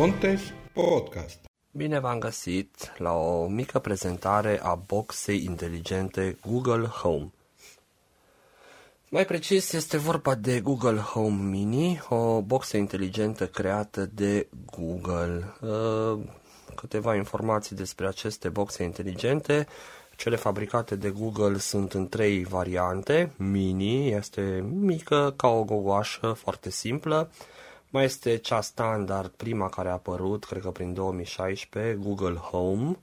Contes Podcast. Bine v-am găsit la o mică prezentare a boxei inteligente Google Home. Mai precis, este vorba de Google Home Mini, o boxă inteligentă creată de Google. Uh, câteva informații despre aceste boxe inteligente. Cele fabricate de Google sunt în trei variante. Mini este mică, ca o gogoașă, foarte simplă. Mai este cea standard, prima care a apărut, cred că prin 2016, Google Home,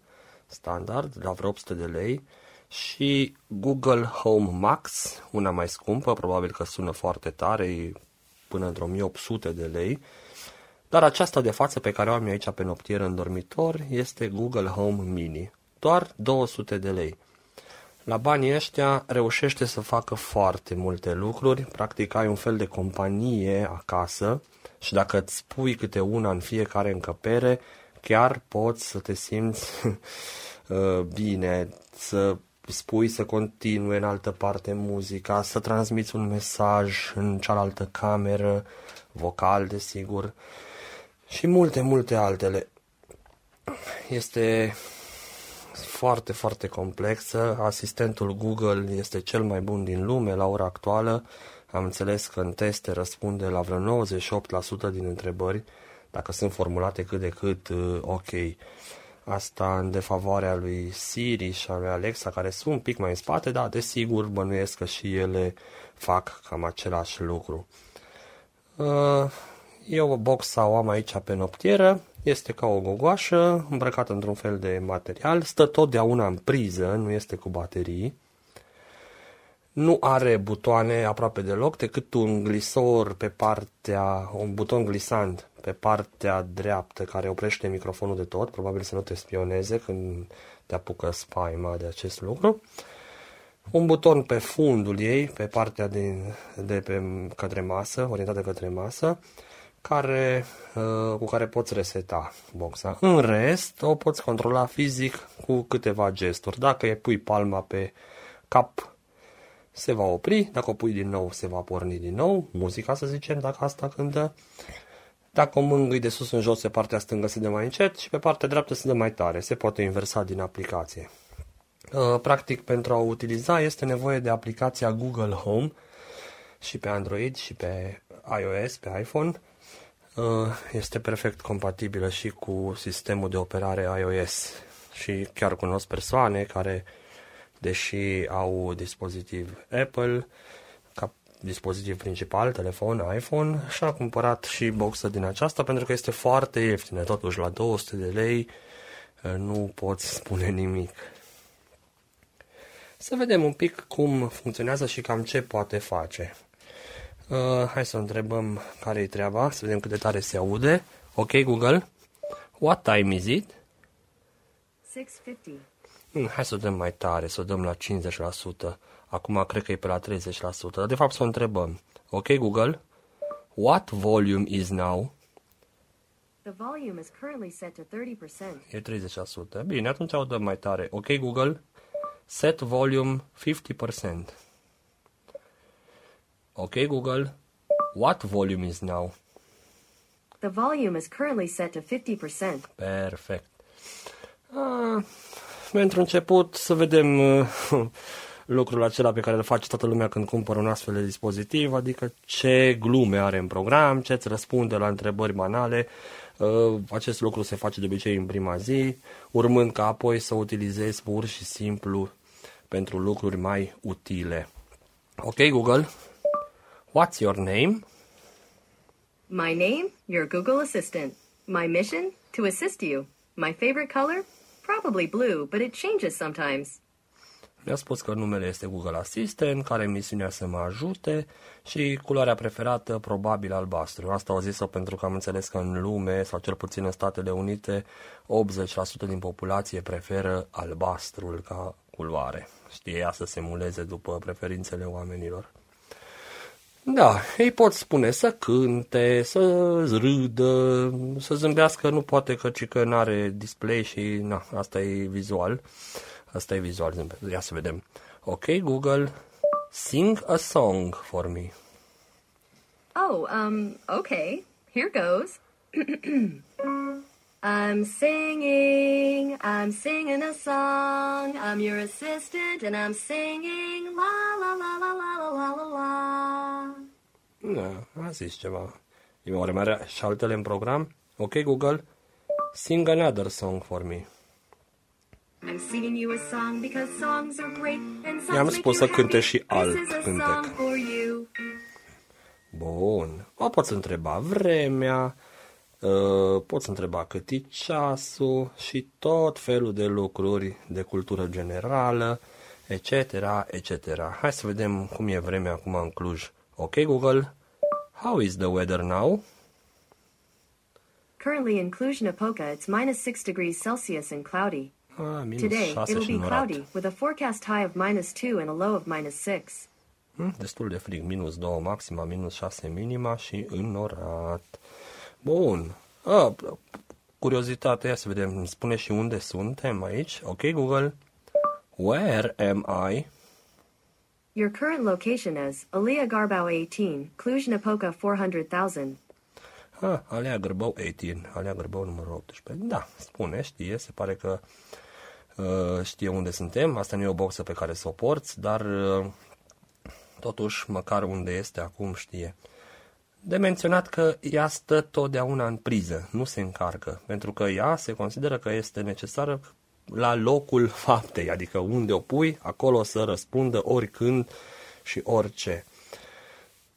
standard, la vreo 800 de lei. Și Google Home Max, una mai scumpă, probabil că sună foarte tare, până într 1800 de lei. Dar aceasta de față pe care o am eu aici pe noptier în dormitor este Google Home Mini. Doar 200 de lei. La banii ăștia reușește să facă foarte multe lucruri, practic ai un fel de companie acasă și dacă îți pui câte una în fiecare încăpere, chiar poți să te simți uh, bine, să spui să continue în altă parte muzica, să transmiți un mesaj în cealaltă cameră, vocal, desigur, și multe, multe altele. Este foarte, foarte complexă. Asistentul Google este cel mai bun din lume la ora actuală. Am înțeles că în teste răspunde la vreo 98% din întrebări, dacă sunt formulate cât de cât uh, ok. Asta în defavoarea lui Siri și a lui Alexa, care sunt un pic mai în spate, dar desigur bănuiesc că și ele fac cam același lucru. Uh, eu o box sau am aici pe noptieră, este ca o gogoașă îmbrăcată într-un fel de material, stă totdeauna în priză, nu este cu baterii. Nu are butoane aproape deloc, decât un glisor pe partea, un buton glisant pe partea dreaptă care oprește microfonul de tot, probabil să nu te spioneze când te apucă spaima de acest lucru. Un buton pe fundul ei, pe partea de, de pe către masă, orientată către masă, care, uh, cu care poți reseta boxa. În rest, o poți controla fizic cu câteva gesturi. Dacă îi pui palma pe cap, se va opri, dacă o pui din nou, se va porni din nou, muzica să zicem, dacă asta cântă. Dacă o mângâi de sus în jos, pe partea stângă se dă mai încet și pe partea dreaptă se dă mai tare. Se poate inversa din aplicație. Uh, practic, pentru a o utiliza, este nevoie de aplicația Google Home și pe Android și pe iOS, pe iPhone Uh, este perfect compatibilă și cu sistemul de operare iOS și chiar cunosc persoane care, deși au dispozitiv Apple, ca dispozitiv principal, telefon, iPhone, și-a cumpărat și boxă din aceasta pentru că este foarte ieftină, totuși la 200 de lei uh, nu poți spune nimic. Să vedem un pic cum funcționează și cam ce poate face. Uh, hai să întrebăm care e treaba, să vedem cât de tare se aude. Ok, Google. What time is it? 6.50. Hmm, hai să o dăm mai tare, să o dăm la 50%. Acum cred că e pe la 30%, dar de fapt să o întrebăm. Ok, Google. What volume is now? The volume is currently set to 30%. E 30%. Bine, atunci o dăm mai tare. Ok, Google. Set volume 50%. Ok, Google. What volume is now? The volume is currently set to 50%. Perfect. Ah, pentru început să vedem uh, lucrul acela pe care îl face toată lumea când cumpără un astfel de dispozitiv, adică ce glume are în program, ce îți răspunde la întrebări banale. Uh, acest lucru se face de obicei în prima zi, urmând ca apoi să utilizezi pur și simplu pentru lucruri mai utile. Ok, Google? What's your name? My name, your Google Assistant. My mission, to assist you. My favorite color? Probably blue, but it changes sometimes. Mi-a spus că numele este Google Assistant, care misiunea să mă ajute și culoarea preferată probabil albastru. Asta au zis-o pentru că am înțeles că în lume, sau cel puțin în Statele Unite, 80% din populație preferă albastrul ca culoare. Știe ea să se muleze după preferințele oamenilor. Da, ei pot spune să cânte, să râdă, să zâmbească, nu poate că, ci că nu are display și na, asta e vizual. Asta e vizual, zâmbet. Ia să vedem. Ok, Google, sing a song for me. Oh, um, okay. Here goes. I'm singing, I'm singing a song. I'm your assistant and I'm singing la la la la la la la la la. Da, a zis ceva. E oare mai are și șaltele în program? Ok, Google, sing another song for me. I'm singing you a song because songs are great and songs I-am make spus you să cânte happy. și alt This is a cântec. song for you. Bun. O poți întreba vremea, uh, poți întreba cât e ceasul și tot felul de lucruri de cultură generală, etc., etc. Hai să vedem cum e vremea acum în Cluj. Ok, Google? How is the weather now? Currently in Cluj-Napoca, it's minus 6 degrees Celsius and cloudy. Ah, minus Today, 6 it'll și be înnorat. cloudy with a forecast high of minus 2 and a low of minus 6. Hmm, Destul de frig, minus 2 maxima, minus 6 minima și înnorat. Bun. A, curiozitate, ia să vedem, îmi spune și unde suntem aici. Ok, Google. Where am I? Your current location is Alia Garbau 18, Cluj-Napoca 400,000. Ah, Alea Gârbău 18, Alea Gârbău numărul 18. Da, spune, știe, se pare că uh, știe unde suntem. Asta nu e o boxă pe care să o porți, dar uh, totuși, măcar unde este acum știe. De menționat că ea stă totdeauna în priză, nu se încarcă, pentru că ea se consideră că este necesară la locul faptei, adică unde o pui, acolo să răspundă oricând și orice.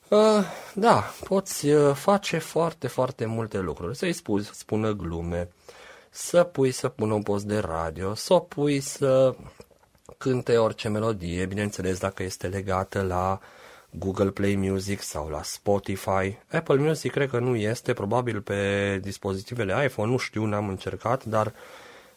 Uh, da, poți uh, face foarte, foarte multe lucruri. Să-i spui, să spună glume, să pui să pună un post de radio, să o pui să cânte orice melodie, bineînțeles dacă este legată la Google Play Music sau la Spotify. Apple Music cred că nu este, probabil pe dispozitivele iPhone, nu știu, n-am încercat, dar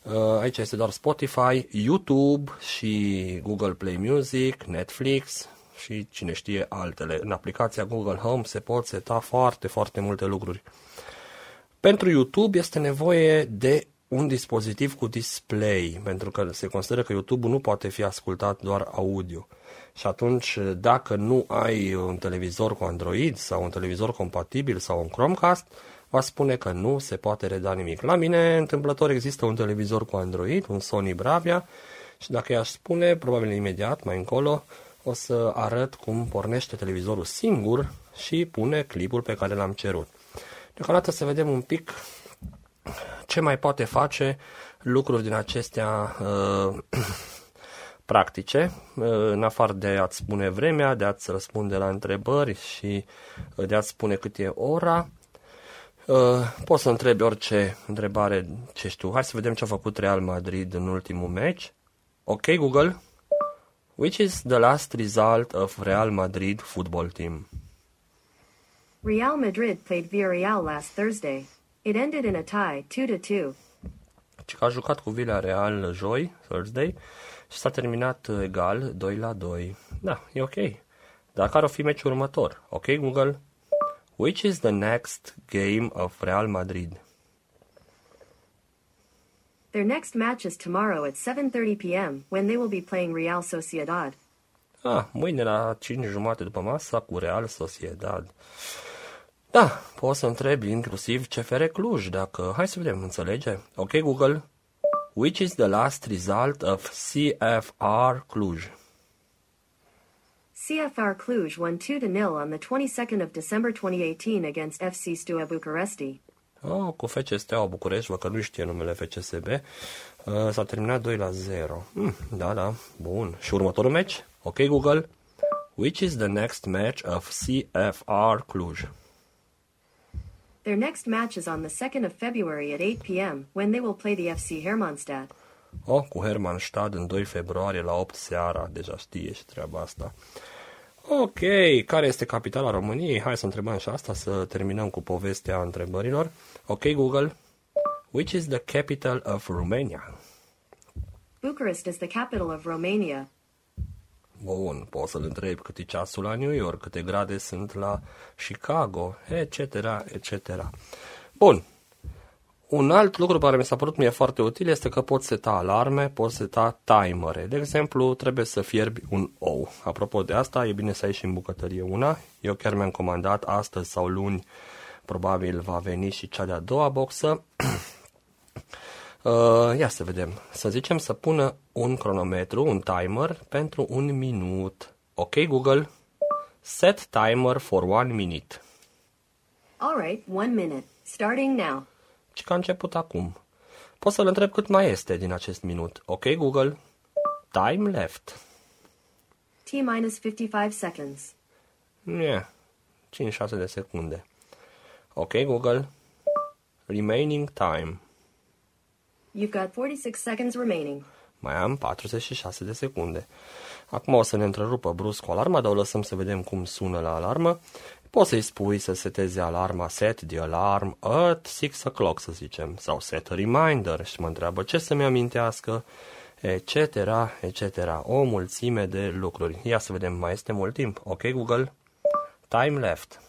uh, aici este doar Spotify, YouTube și Google Play Music, Netflix și cine știe altele. În aplicația Google Home se pot seta foarte, foarte multe lucruri. Pentru YouTube este nevoie de un dispozitiv cu display, pentru că se consideră că YouTube nu poate fi ascultat doar audio. Și atunci, dacă nu ai un televizor cu Android sau un televizor compatibil sau un Chromecast, va spune că nu se poate reda nimic. La mine, întâmplător, există un televizor cu Android, un Sony Bravia, și dacă i-aș spune, probabil imediat, mai încolo, o să arăt cum pornește televizorul singur și pune clipul pe care l-am cerut. Deocamdată să vedem un pic ce mai poate face lucruri din acestea uh, practice, uh, în afară de a-ți spune vremea, de a-ți răspunde la întrebări și uh, de a-ți spune cât e ora. Uh, poți să întrebi orice întrebare ce știu. Hai să vedem ce a făcut Real Madrid în ultimul match. Ok, Google. Which is the last result of Real Madrid football team? Real Madrid played Villarreal last Thursday. It ended in a tie, 2 to 2. Ci că a jucat cu Villarreal joi, Thursday, și s-a terminat egal 2 la 2. Da, e ok. Dar care o fi meciul următor? Ok, Google? Which is the next game of Real Madrid? Their next match is tomorrow at 7:30 p.m. when they will be playing Real Sociedad. Ah, mâine la 5 jumate după masa cu Real Sociedad. Da, poți să întrebi inclusiv CFR Cluj, dacă... Hai să vedem, înțelege? Ok, Google? Which is the last result of CFR Cluj? CFR Cluj won 2 to 0 on the 22nd of December 2018 against FC Steaua Bucuresti. Oh, cu FC Steaua București, văd că nu știe numele FCSB. Uh, s-a terminat 2 la 0. Hmm, da, da, bun. Și următorul match? Ok, Google. Which is the next match of CFR Cluj? Their next match is on the 2nd of February at 8 p.m. when they will play the FC Hermannstad. Oh, cu Hermannstad în 2 februarie la 8 seara. Deja știe și treaba asta. Ok, care este capitala României? Hai să întrebăm și asta, să terminăm cu povestea întrebărilor. Ok, Google. Which is the capital of Romania? Bucharest is the capital of Romania. Bun, poți să-l întrebi cât e ceasul la New York, câte grade sunt la Chicago, etc., etc. Bun. Un alt lucru care mi s-a părut mie foarte util este că poți seta alarme, poți seta timere. De exemplu, trebuie să fierbi un ou. Apropo de asta, e bine să ai și în bucătărie una. Eu chiar mi-am comandat astăzi sau luni, probabil va veni și cea de-a doua boxă. Uh, ia să vedem. Să zicem să pună un cronometru, un timer pentru un minut. Ok, Google? Set timer for one minute. All right, one minute. Starting now. Și că a început acum. Pot să-l întreb cât mai este din acest minut. Ok, Google? Time left. T minus 55 seconds. Yeah. 5-6 de secunde. Ok, Google? Remaining time. You've got 46 seconds remaining. Mai am 46 de secunde. Acum o să ne întrerupă brusc alarma, dar o lăsăm să vedem cum sună la alarmă. Poți să-i spui să seteze alarma, set the alarm at 6 o'clock, să zicem, sau set a reminder și mă întreabă ce să-mi amintească, etc., etc. O mulțime de lucruri. Ia să vedem, mai este mult timp. Ok, Google? Time left.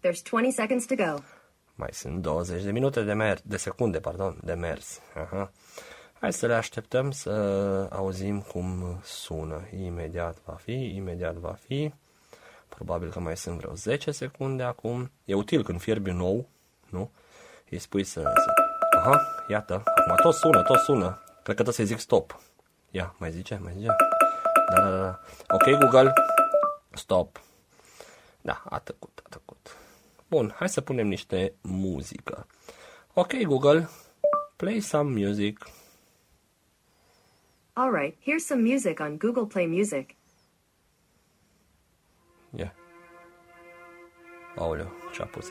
There's 20 seconds to go. Mai sunt 20 de minute de, mer- de secunde, pardon, de mers. Aha. Hai să le așteptăm să auzim cum sună. Imediat va fi, imediat va fi. Probabil că mai sunt vreo 10 secunde acum. E util când fierbi un nou, nu? Îi spui să... să... Aha, iată, acum tot sună, tot sună. Cred că trebuie să-i zic stop. Ia, mai zice, mai zice. Da, da, da. Ok, Google, stop. Da, a tăcut, a tăcut. Bun, hai să punem niște muzică. Ok, Google, play some music. All right, here's some music on Google Play Music. Ia. Aoleu, ce a pus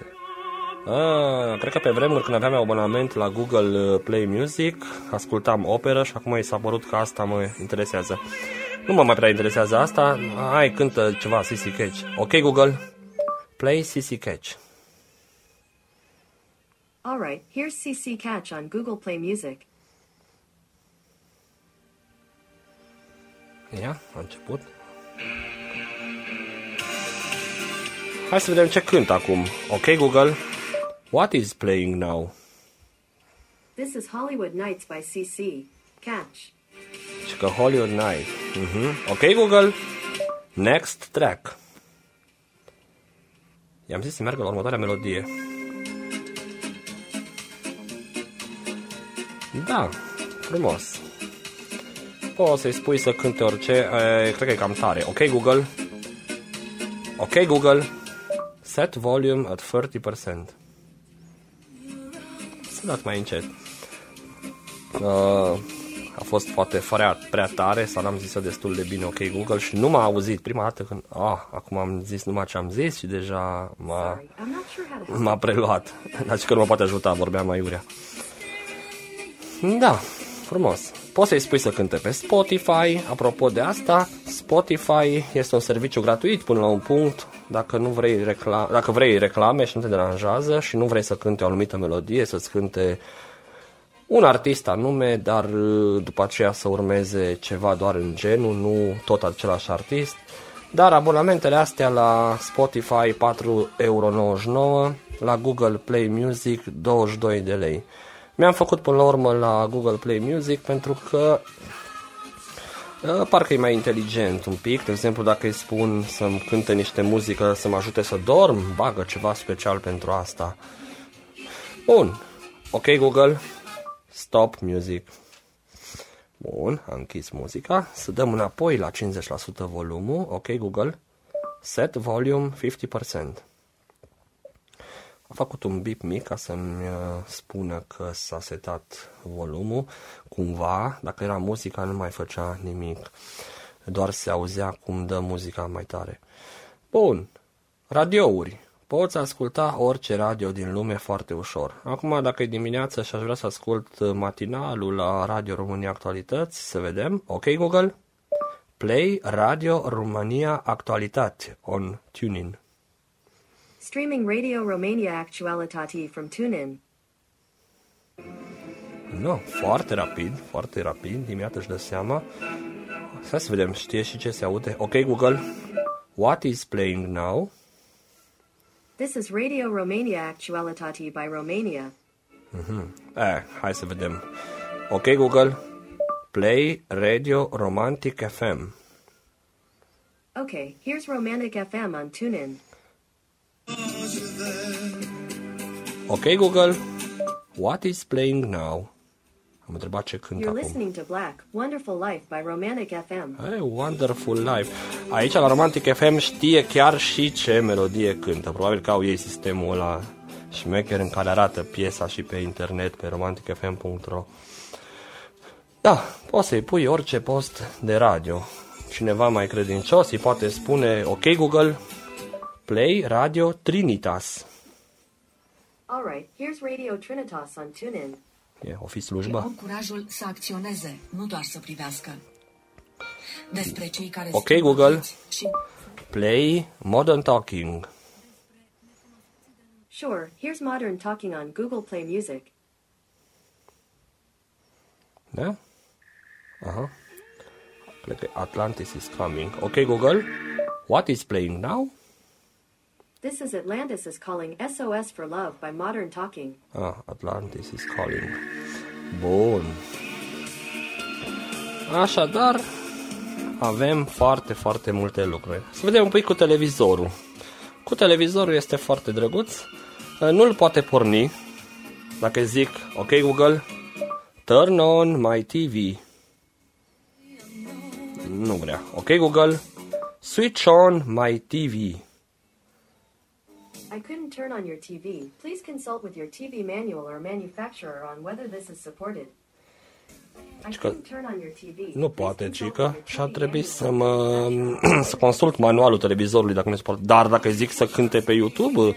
Ah, cred că pe vremuri când aveam abonament la Google uh, Play Music, ascultam operă și acum i s-a părut că asta mă interesează. Nu mă mai prea interesează asta. Hai, cântă ceva CC Catch. Ok, Google, play CC Catch. All right, here's CC Catch on Google Play Music. Ia, a început. Hai să vedem ce cânt acum. Ok, Google, what is playing now? This is Hollywood Nights by CC Catch. Și că Hollywood Night. Mhm. Ok, Google, next track. I-am zis să meargă la următoarea melodie. Da, frumos. Poți să-i spui să cânte orice, e, cred că e cam tare. Ok, Google? Ok, Google? Set volume at 30%. Să dat mai încet. Uh, a fost poate prea, prea tare sau n-am zis-o destul de bine, ok, Google, și nu m-a auzit prima dată când, ah, acum am zis numai ce am zis și deja m-a, Sorry, I'm not sure how to help. m-a preluat. Deci că nu mă poate ajuta, vorbeam mai iurea. Da, frumos. Poți să-i spui să cânte pe Spotify. Apropo de asta, Spotify este un serviciu gratuit până la un punct. Dacă, nu vrei recla- dacă vrei reclame și nu te deranjează și nu vrei să cânte o anumită melodie, să-ți cânte un artist anume, dar uh, după aceea să urmeze ceva doar în genul, nu tot același artist. Dar abonamentele astea la Spotify 4,99 euro, la Google Play Music 22 de lei. Mi-am făcut până la urmă la Google Play Music pentru că uh, parcă e mai inteligent un pic. De exemplu, dacă îi spun să-mi cânte niște muzică să mă ajute să dorm, bagă ceva special pentru asta. Bun. Ok, Google. Stop music. Bun, am închis muzica. Să dăm înapoi la 50% volumul. Ok, Google. Set volume 50%. A făcut un bip mic ca să-mi uh, spună că s-a setat volumul. Cumva, dacă era muzica, nu mai făcea nimic. Doar se auzea cum dă muzica mai tare. Bun. Radiouri. Poți asculta orice radio din lume foarte ușor. Acum, dacă e dimineață și aș vrea să ascult matinalul la Radio România Actualități, să vedem. Ok, Google? Play Radio România Actualitate on TuneIn. Streaming Radio Romania Actualitate from TuneIn. Nu, foarte rapid, foarte rapid, imediat își dă seama. Să să vedem, știe și ce se aude. Ok, Google, what is playing now? This is Radio Romania Actualitate by Romania. Eh, hai să vedem. Ok, Google, play Radio Romantic FM. Okay, here's Romantic FM on TuneIn. Ok, Google, what is playing now? Am întrebat ce cânt You're acum. listening to Black, Wonderful Life by Romantic FM. Hey, wonderful life. Aici la Romantic FM știe chiar și ce melodie cântă. Probabil că au ei sistemul ăla șmecher în care arată piesa și pe internet pe romanticfm.ro Da, poți să-i pui orice post de radio. Cineva mai credincios îi poate spune Ok Google, play Radio Trinitas. Alright, here's Radio Trinitas on TuneIn. E, o fi Au slujba? curajul să acționeze, nu doar să privească. Despre cei care Ok, schimbă Google. vieți Și Play Modern Talking. Sure, here's Modern Talking on Google Play Music. Da? Aha. Cred că Atlantis is coming. Ok, Google. What is playing now? This is Atlantis is calling SOS for Love by Modern Talking. Ah, Atlantis is calling. Bun. Așadar, avem foarte, foarte multe lucruri. Să vedem un pic cu televizorul. Cu televizorul este foarte drăguț. Nu-l poate porni. Dacă zic, ok Google, turn on my TV. Nu vrea. Ok Google, switch on my TV. I couldn't turn on your TV. Please consult with your TV manual or manufacturer on whether this is supported. I Cică- couldn't turn on your TV. Nu Please poate, consult cică, with your și ar TV trebui manual să mă să consult manualul televizorului dacă nu se poate. Dar dacă zic să cânte pe YouTube,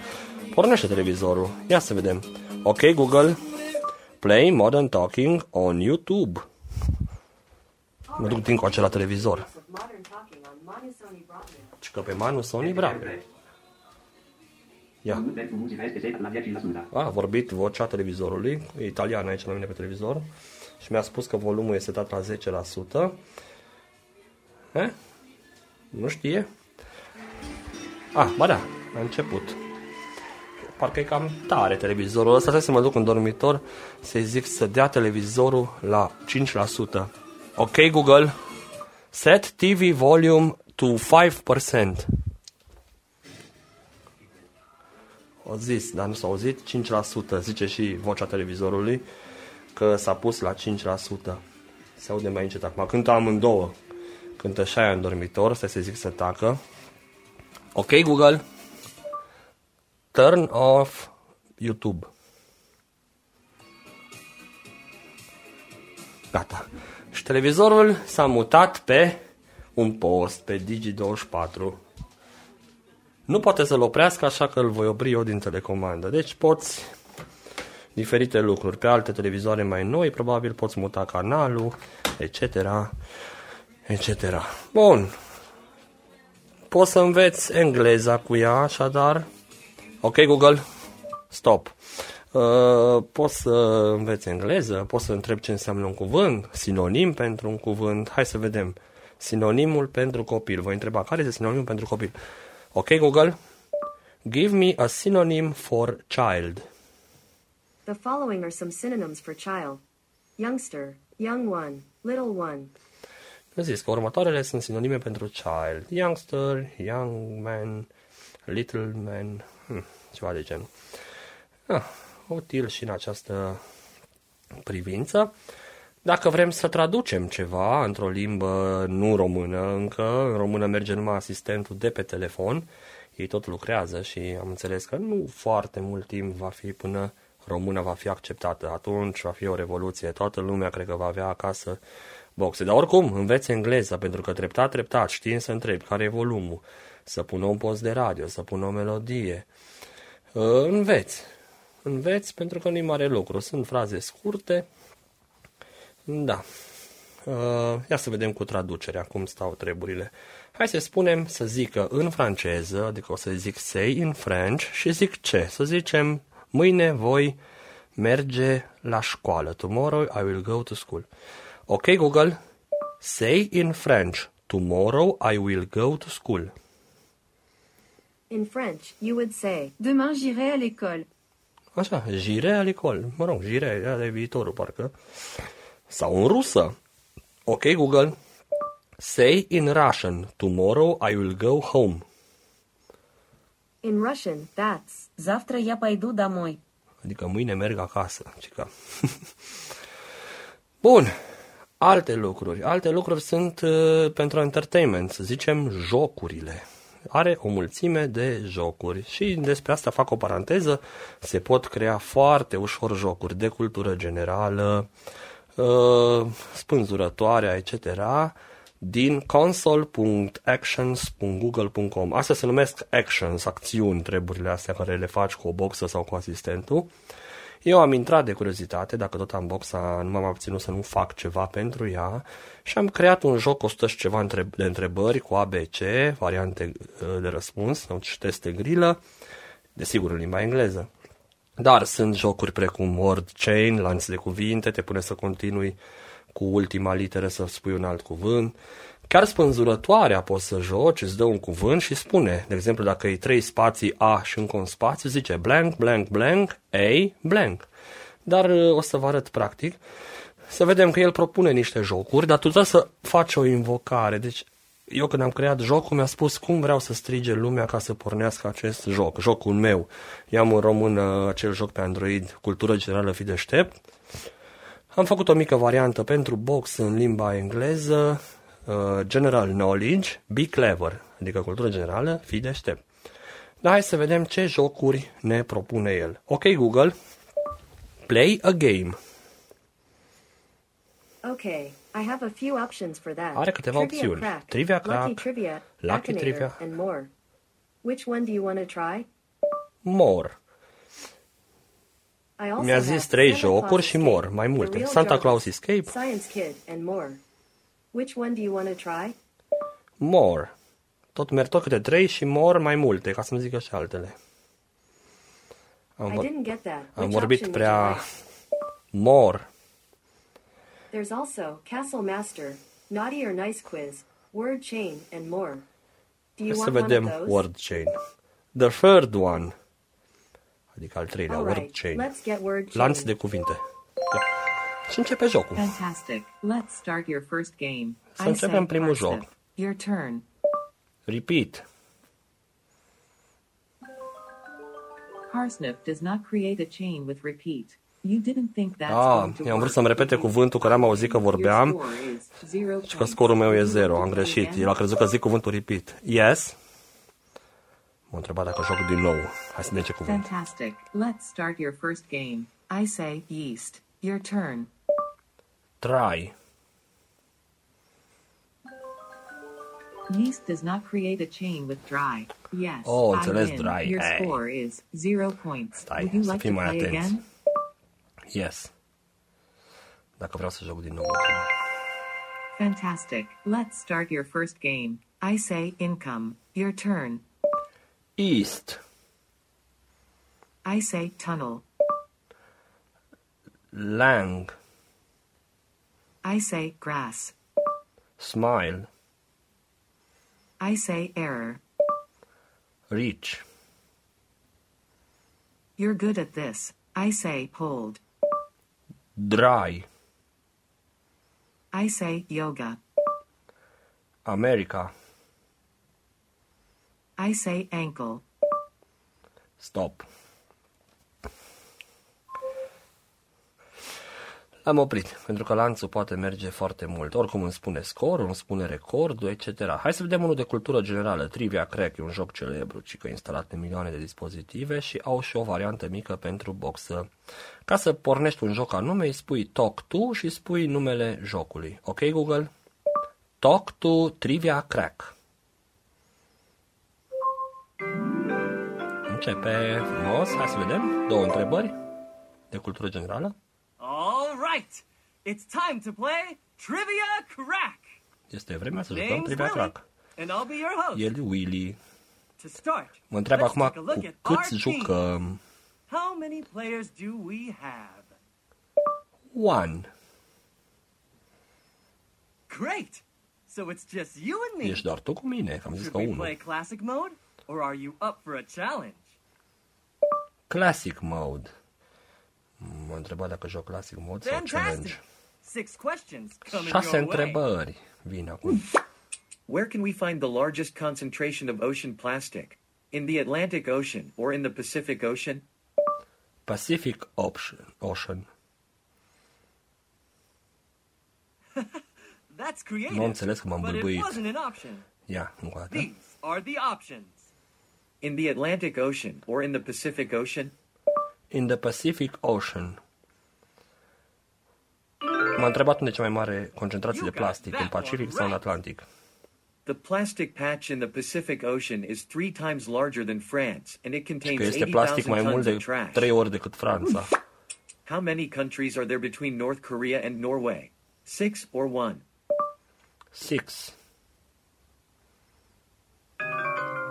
pornește televizorul. Ia să vedem. Ok, Google, play Modern Talking on YouTube. Mă duc din coace la televizor. with Modern Talking on Manu Sony Broadband. Și că pe Manu Sony, bravo. Ia. A, a vorbit vocea televizorului, e italian aici la mine pe televizor și mi-a spus că volumul este dat la 10%. He? Nu știe? Ah, ba da, a început. Parcă e cam tare televizorul ăsta, trebuie să mă duc în dormitor să-i zic să dea televizorul la 5%. Ok, Google, set TV volume to 5%. O zis, dar nu s-a auzit, 5%, zice și vocea televizorului, că s-a pus la 5%. Se aude mai încet acum. Cântă amândouă. Cântă și aia în dormitor, stai să zic să tacă. Ok, Google. Turn off YouTube. Gata. Și televizorul s-a mutat pe un post, pe Digi24. Nu poate să-l oprească, așa că îl voi opri eu din telecomandă. Deci poți diferite lucruri. Pe alte televizoare mai noi, probabil poți muta canalul, etc. etc. Bun. Poți să înveți engleza cu ea, așadar. Ok, Google, stop. Uh, poți să înveți engleză, poți să întrebi ce înseamnă un cuvânt, sinonim pentru un cuvânt. Hai să vedem. Sinonimul pentru copil. Voi întreba care este sinonimul pentru copil. Ok, Google, give me a synonym for child. The following are some synonyms for child youngster, young one, little one. Eu zis că următoarele sunt sinonime pentru child. Youngster, young man, little man, hm, ceva de genul. Ah, util și în această privință. Dacă vrem să traducem ceva într-o limbă nu română încă, în română merge numai asistentul de pe telefon, ei tot lucrează și am înțeles că nu foarte mult timp va fi până româna va fi acceptată. Atunci va fi o revoluție. Toată lumea cred că va avea acasă boxe. Dar oricum, înveți engleza, pentru că treptat, treptat știi să întrebi care e volumul, să pună un post de radio, să pună o melodie. Uh, Înveți. Înveți pentru că nu-i mare lucru. Sunt fraze scurte. Da. Uh, Ia să vedem cu traducerea cum stau treburile. Hai să spunem să zică în franceză, adică o să zic say in French și zic ce? Să zicem mâine voi merge la școală. Tomorrow I will go to school. Ok, Google, say in French. Tomorrow I will go to school. In French, you would say, Demain, j'irai à l'école. Așa, jire à l'école. Mă rog, jire era de viitorul, parcă. Sau în rusă. Ok, Google. Say in Russian. Tomorrow I will go home. in Russian, that's, Завтра я пойду домой. Adică mâine merg acasă. Cica. Bun. Alte lucruri. Alte lucruri sunt uh, pentru entertainment, să zicem jocurile. Are o mulțime de jocuri și despre asta fac o paranteză. Se pot crea foarte ușor jocuri de cultură generală, uh, spânzurătoare, etc din console.actions.google.com. Astea se numesc actions, acțiuni, treburile astea care le faci cu o boxă sau cu asistentul. Eu am intrat de curiozitate, dacă tot am boxa, nu m-am abținut să nu fac ceva pentru ea și am creat un joc 100 și ceva de întrebări cu ABC, variante uh, de răspuns, și teste grilă, desigur în limba engleză. Dar sunt jocuri precum Word Chain, lanț de cuvinte, te pune să continui cu ultima literă să spui un alt cuvânt. Chiar spânzurătoarea poți să joci, îți dă un cuvânt și spune, de exemplu, dacă e trei spații A și încă un spațiu, zice blank, blank, blank, A, blank. Dar uh, o să vă arăt practic. Să vedem că el propune niște jocuri, dar tu trebuie să faci o invocare. Deci eu când am creat jocul mi-a spus cum vreau să strige lumea ca să pornească acest joc, jocul meu. Eu am în română acel joc pe Android, Cultură Generală Fi Deștept, am făcut o mică variantă pentru box în limba engleză, uh, General Knowledge, Be Clever, adică cultură generală, fi deștept. Dar hai să vedem ce jocuri ne propune el. Ok, Google, play a game. Okay, I have a few options for that. Are câteva trivia opțiuni. Crack, Trivia Crack, Lucky Trivia, Lucky Akinator, Trivia. and more. Which one do you want to try? More. I also Mi-a have zis trei Santa jocuri Claus și Escape, more, mai The multe. Real Santa Jarvis, Claus Escape, Science Kid, and more. Which one do you want to try? more. Tot merg tot câte trei și more mai multe, ca să-mi zică și altele. Am, I vor- didn't get that. am Which vorbit option would you prea like? more. There's also Castle Master, Naughty or Nice Quiz, Word Chain, and more. Do you Hai să want one vedem of those? word chain. The third one. Adică al treilea, All word right, chain. let's get word chain. Lanț de cuvinte. Ia. Și începe jocul. Fantastic. Let's start your first game. Să I începem say primul parsnip. joc. Your turn. Repeat. Parsnip does not create a chain with repeat. You didn't think that's Ah, going to i-am vrut work, să-mi repete did you? cuvântul care am auzit că Your vorbeam score is zero și că points. scorul meu e Would you zero. like Am to play greșit. again? El a crezut că zic cuvântul repeat. Yes. M-a întrebat dacă joc din nou. Hai să vedem ce cuvânt. Fantastic. Let's start your first game. I say yeast. Your turn. Try. Yeast does not create a chain with dry. Yes. Oh, I înțeles, win. dry. Your Ei. score is zero points. Stai, Would you să like fim to mai play atenți. again? Yes. Dacă vreau să joc din nou. Fantastic. Let's start your first game. I say income. Your turn. East. I say tunnel. Lang. I say grass. Smile. I say error. Reach. You're good at this. I say pulled. Dry. I say yoga. America. I say ankle. Stop. L-am oprit, pentru că lanțul poate merge foarte mult. Oricum îmi spune scorul, îmi spune recordul, etc. Hai să vedem unul de cultură generală. Trivia Crack e un joc celebru, ci că instalat pe milioane de dispozitive și au și o variantă mică pentru boxă. Ca să pornești un joc anume, îi spui Talk to și spui numele jocului. Ok, Google? Talk to Trivia Crack. Începe frumos, hai să vedem. Două întrebări de cultură generală. Right, it's time to play Trivia Crack. Este vremea să jucăm Name's Trivia Crack. and I'll be your host. El Willy. To start, Mă întreb let's acum take a look cu câți jucăm. How many players do we have? One. Great. So it's just you and me. Ești doar tu cu mine, că am zis că we unul. play classic mode, or are you up for a challenge? Classic mode. M-a întrebat dacă joc classic mode sau challenge. Six questions coming Șase your way. întrebări. Vin acum. Where can we find the largest concentration of ocean plastic? In the Atlantic Ocean or in the Pacific Ocean? Pacific Ocean. Ocean. That's creative. Nu înțeles că m-am but it bâlbâit. wasn't an option. Ia, încă o dată. These are the options. In the Atlantic Ocean or in the Pacific Ocean? In the Pacific Ocean. M-a întrebat unde e cea mai mare concentrație de plastic, în Pacific sau în Atlantic. The plastic patch in the Pacific Ocean is three times larger than France, and it Și contains că este plastic 80,000 mai mult tons de of trash. trei ori decât Franța. How many countries are there between North Korea and Norway? Six or one? Six.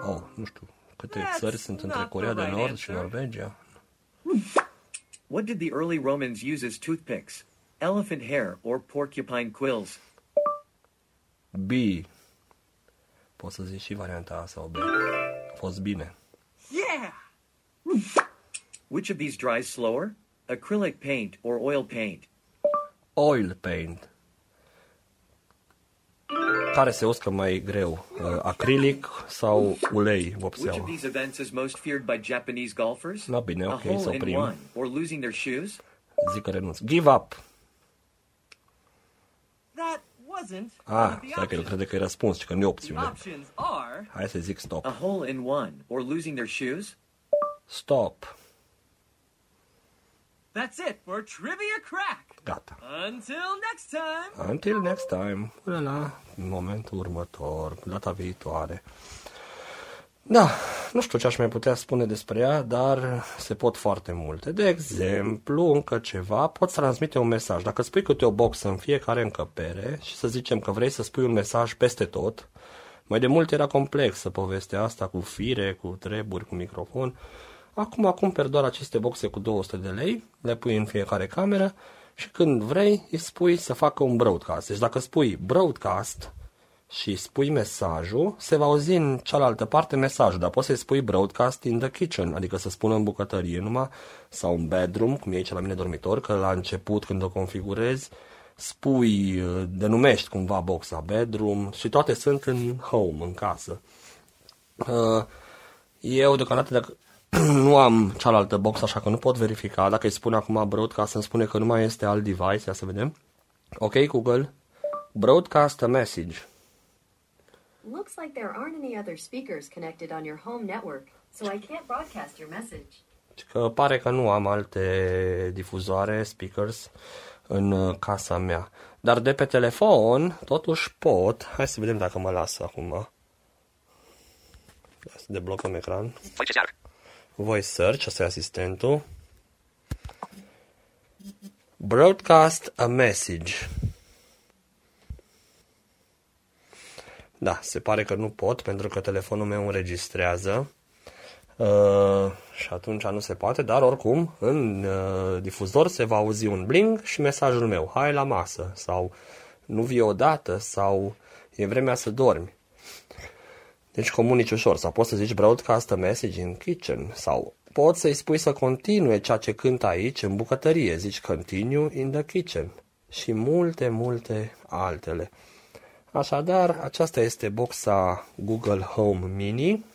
Oh, nu știu. Câte That's țări sunt între not Corea the de right Nord și answer. Norvegia? What did the early Romans use as toothpicks? Elephant hair or porcupine quills? B. Poți să zici și varianta A sau B. A fost bine. Yeah! Which of these dries slower? Acrylic paint or oil paint? Oil paint. Care se uscă mai greu? Uh, Acrilic sau ulei Which of vopseaua? these events is most feared by Japanese golfers? Na bine, A ok, să hole in oprim. one or losing their shoes? Zic că renunț. Give up. That wasn't one Ah, of the stai că el options. crede că e răspuns și că nu e The opțiune. options are Hai să zic stop. A hole in one or losing their shoes? Stop. That's it for Trivia Crack. Gata. Until next time. Until next time. Până la momentul următor, data viitoare. Da, nu știu ce aș mai putea spune despre ea, dar se pot foarte multe. De exemplu, încă ceva, poți transmite un mesaj. Dacă spui câte o boxă în fiecare încăpere și să zicem că vrei să spui un mesaj peste tot, mai de mult era complexă povestea asta cu fire, cu treburi, cu microfon. Acum cumperi doar aceste boxe cu 200 de lei, le pui în fiecare cameră și când vrei îi spui să facă un broadcast. Deci dacă spui broadcast și spui mesajul, se va auzi în cealaltă parte mesajul, dar poți să-i spui broadcast in the kitchen, adică să spună în bucătărie numai, sau în bedroom, cum e aici la mine dormitor, că la început când o configurezi, spui, denumești cumva boxa bedroom și toate sunt în home, în casă. Uh, Eu deocamdată dacă nu am cealaltă box, așa că nu pot verifica. Dacă îi spun acum broadcast, îmi spune că nu mai este alt device. Ia să vedem. Ok, Google. Broadcast a message. Looks like there aren't any other speakers connected on your home network, so I can't broadcast your message. Deci Că pare că nu am alte difuzoare, speakers, în uh, casa mea. Dar de pe telefon, totuși pot. Hai să vedem dacă mă lasă acum. Ia să deblocăm ecran. Voice search, asta e asistentul. Broadcast a message. Da, se pare că nu pot pentru că telefonul meu înregistrează. Uh, și atunci nu se poate, dar oricum în uh, difuzor se va auzi un bling și mesajul meu, hai la masă sau nu vii odată sau e vremea să dormi. Deci comunici ușor sau poți să zici broadcast a message in kitchen sau poți să-i spui să continue ceea ce cântă aici în bucătărie, zici continue in the kitchen și multe, multe altele. Așadar, aceasta este boxa Google Home Mini,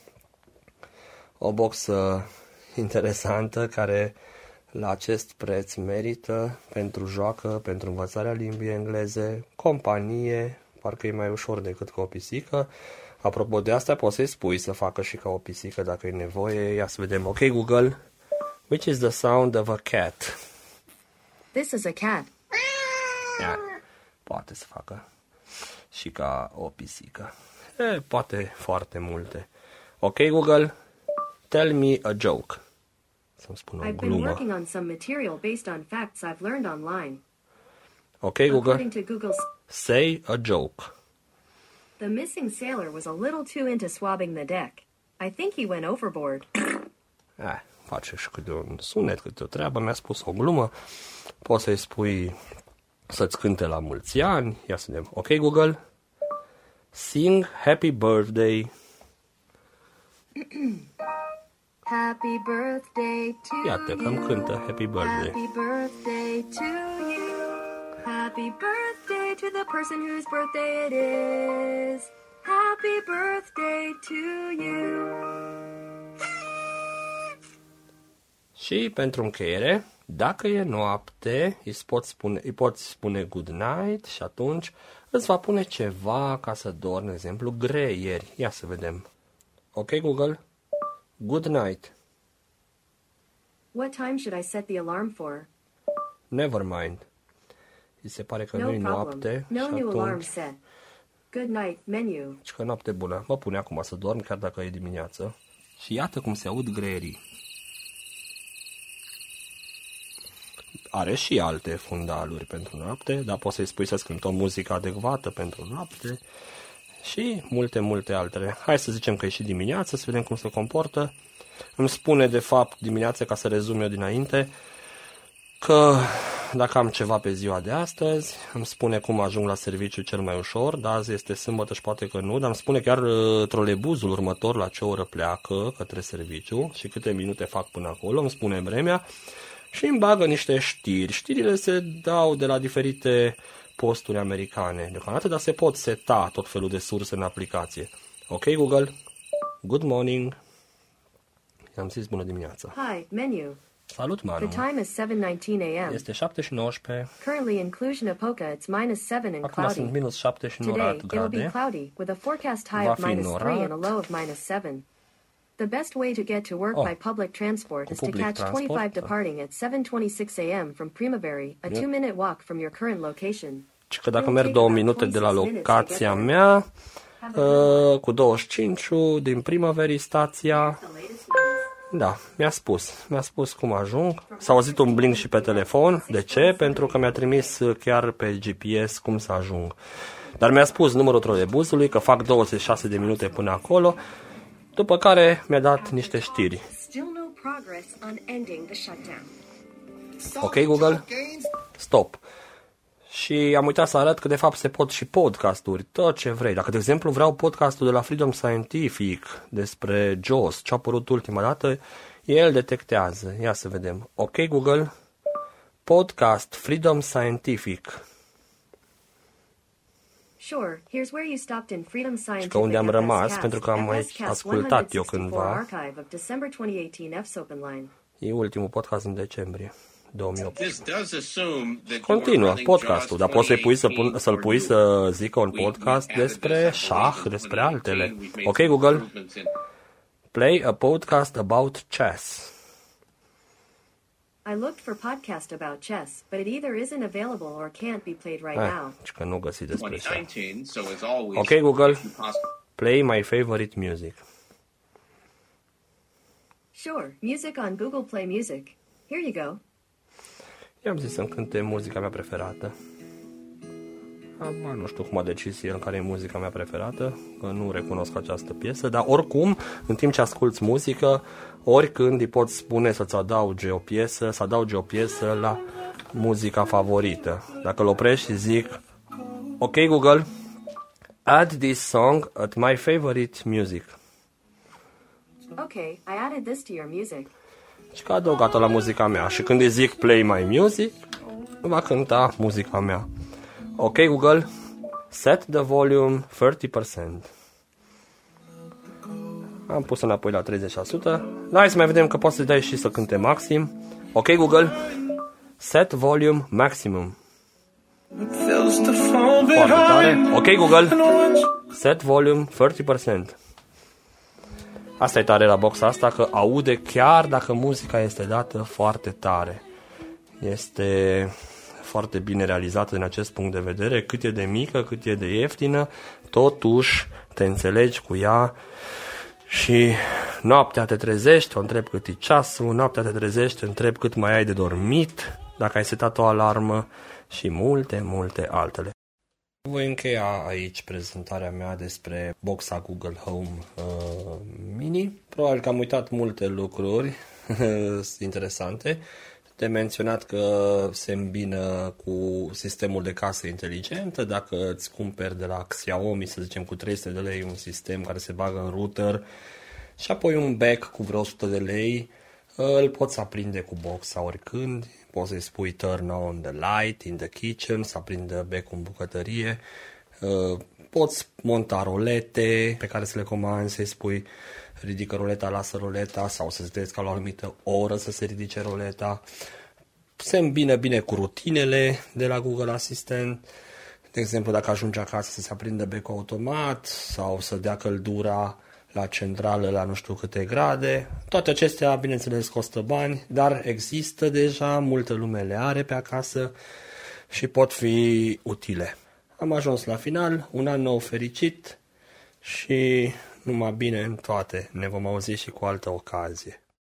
o boxă interesantă care la acest preț merită pentru joacă, pentru învățarea limbii engleze, companie, parcă e mai ușor decât cu o pisică. Apropo de asta, poți să-i spui să facă și ca o pisică dacă e nevoie. Ia să vedem. Ok, Google. Which is the sound of a cat? This is a cat. Ia, poate să facă și ca o pisică. E, poate foarte multe. Ok, Google. Tell me a joke. Să-mi spun o I've been glumă. working on some material based on facts I've learned online. Ok, Google. According to Google's, Say a joke. The missing sailor was a little too into swabbing the deck. I think he went overboard. Eh, face și câte un sunet, câte o treabă. Mi-a spus o glumă. Poți să-i spui să-ți cânte la mulți ani. Ia să vedem. Ok, Google. Sing Happy Birthday. Happy birthday to Iată că îmi you. cântă Happy Birthday. Happy birthday to you. Happy birthday to the person whose birthday it is. Happy birthday to you. Și pentru încheiere, Dacă e noapte, îi poți spune, îi poți spune good night și atunci îți va pune ceva ca să dormi, de exemplu, greieri. Ia să vedem. Ok, Google? Good night. What time should I set the alarm for? Never mind. Îi se pare că No nu-i problem. noapte No și new alarm atunci... set. Good night menu. Și că noapte bună. Mă pune acum să dorm, chiar dacă e dimineață. Și iată cum se aud greierii. Are și alte fundaluri pentru noapte, dar poți să-i spui să cânt o muzică adecvată pentru noapte și multe, multe altele. Hai să zicem că e și dimineață, să vedem cum se comportă. Îmi spune, de fapt, dimineața, ca să rezum eu dinainte, că dacă am ceva pe ziua de astăzi, îmi spune cum ajung la serviciu cel mai ușor, dar azi este sâmbătă și poate că nu, dar îmi spune chiar uh, trolebuzul următor la ce oră pleacă către serviciu și câte minute fac până acolo, îmi spune vremea și îmi bagă niște știri. Știrile se dau de la diferite posturi americane deocamdată, dar se pot seta tot felul de surse în aplicație. Ok, Google? Good morning. I-am zis bună dimineața. Hi, menu. Salut, Manu. The time is 7:19 a.m. Este 7 și 19. Currently in Cluj-Napoca, it's minus 7 and Acum sunt cloudy. minus 7 și Today, norat it will be cloudy with a forecast high of minus 3 and a low of minus 7. The best way to get to work Oh. by public transport is to catch transport, 25 departing at 7:26 a.m. from Primavera, a two-minute walk from your current location. Și că dacă merg două minute de la 26 minutes to locația mea, uh, cu 25 din primăverii stația, da, mi-a spus, mi-a spus cum ajung. S-a auzit un blink și pe telefon. De ce? Pentru că mi-a trimis uh, chiar pe GPS cum să ajung. Dar mi-a spus numărul trolebuzului că fac 26 de minute până acolo, după care mi-a dat niște știri. Still no progress on ending the shutdown. Ok, Google? Stop. Și am uitat să arăt că de fapt se pot și podcasturi, tot ce vrei. Dacă, de exemplu, vreau podcastul de la Freedom Scientific despre JOS, ce a apărut ultima dată, el detectează. Ia să vedem. Ok, Google? Podcast Freedom Scientific. Sure, here's where you stopped in Freedom Scientific unde am FS rămas, Cast, pentru că am mai FS Cast ascultat eu 164 cândva. Archive of December 2018 F's Open Line. E ultimul podcast în decembrie 2018. This does assume that you are Continuă running podcastul, dar poți să-i pui să pun, 2018 să-l pui să zică un podcast despre șah, despre altele. Ok, Google? Play a podcast about chess. I looked for podcast about chess, but it either isn't available or can't be played right Ah, now. și că nu găsi despre șah. 2019, so as always, Ok, Google. if you poss- Play my favorite music. Sure, music on Google Play Music. Here you go. I-am zis să-mi cânte muzica mea preferată. Aba, nu știu cum a decis el care e muzica mea preferată, că nu recunosc această piesă, dar oricum, în timp ce asculti muzică, oricând îi poți spune să-ți adauge o piesă, să adauge o piesă la muzica favorită. Dacă îl oprești și zic, ok Google, add this song at my favorite music. Okay, I added this to your music. Și că adăugat-o la muzica mea. Și când îi zic play my music, va cânta muzica mea. Ok, Google, set the volume 30%. Am pus înapoi la 30%. Dar hai să mai vedem că poți să dai și să cânte maxim. Ok, Google, set volume maximum. Foarte tare. Ok, Google, set volume 30%. Asta e tare la boxa asta, că aude chiar dacă muzica este dată foarte tare. Este foarte bine realizată din acest punct de vedere, cât e de mică, cât e de ieftină, totuși te înțelegi cu ea și noaptea te trezești, o întreb cât e ceasul, noaptea te trezești, te întreb cât mai ai de dormit, dacă ai setat o alarmă și multe, multe altele. Voi încheia aici prezentarea mea despre boxa Google Home uh, Mini. Probabil că am uitat multe lucruri interesante. De menționat că se îmbină cu sistemul de casă inteligentă. Dacă îți cumperi de la Xiaomi, să zicem, cu 300 de lei un sistem care se bagă în router și apoi un back cu vreo 100 de lei, îl poți aprinde cu boxa oricând, poți să-i spui turn on the light in the kitchen, să aprindă becul în bucătărie, Uh, poți monta rolete pe care să le comanzi, să-i spui ridică roleta, lasă roleta sau să setezi ca la o anumită oră să se ridice roleta. se îmbină bine cu rutinele de la Google Assistant. De exemplu, dacă ajungi acasă să se aprindă becul automat sau să dea căldura la centrală la nu știu câte grade. Toate acestea, bineînțeles, costă bani, dar există deja, multă lume le are pe acasă și pot fi utile. Am ajuns la final, un an nou fericit și numai bine în toate. Ne vom auzi și cu altă ocazie.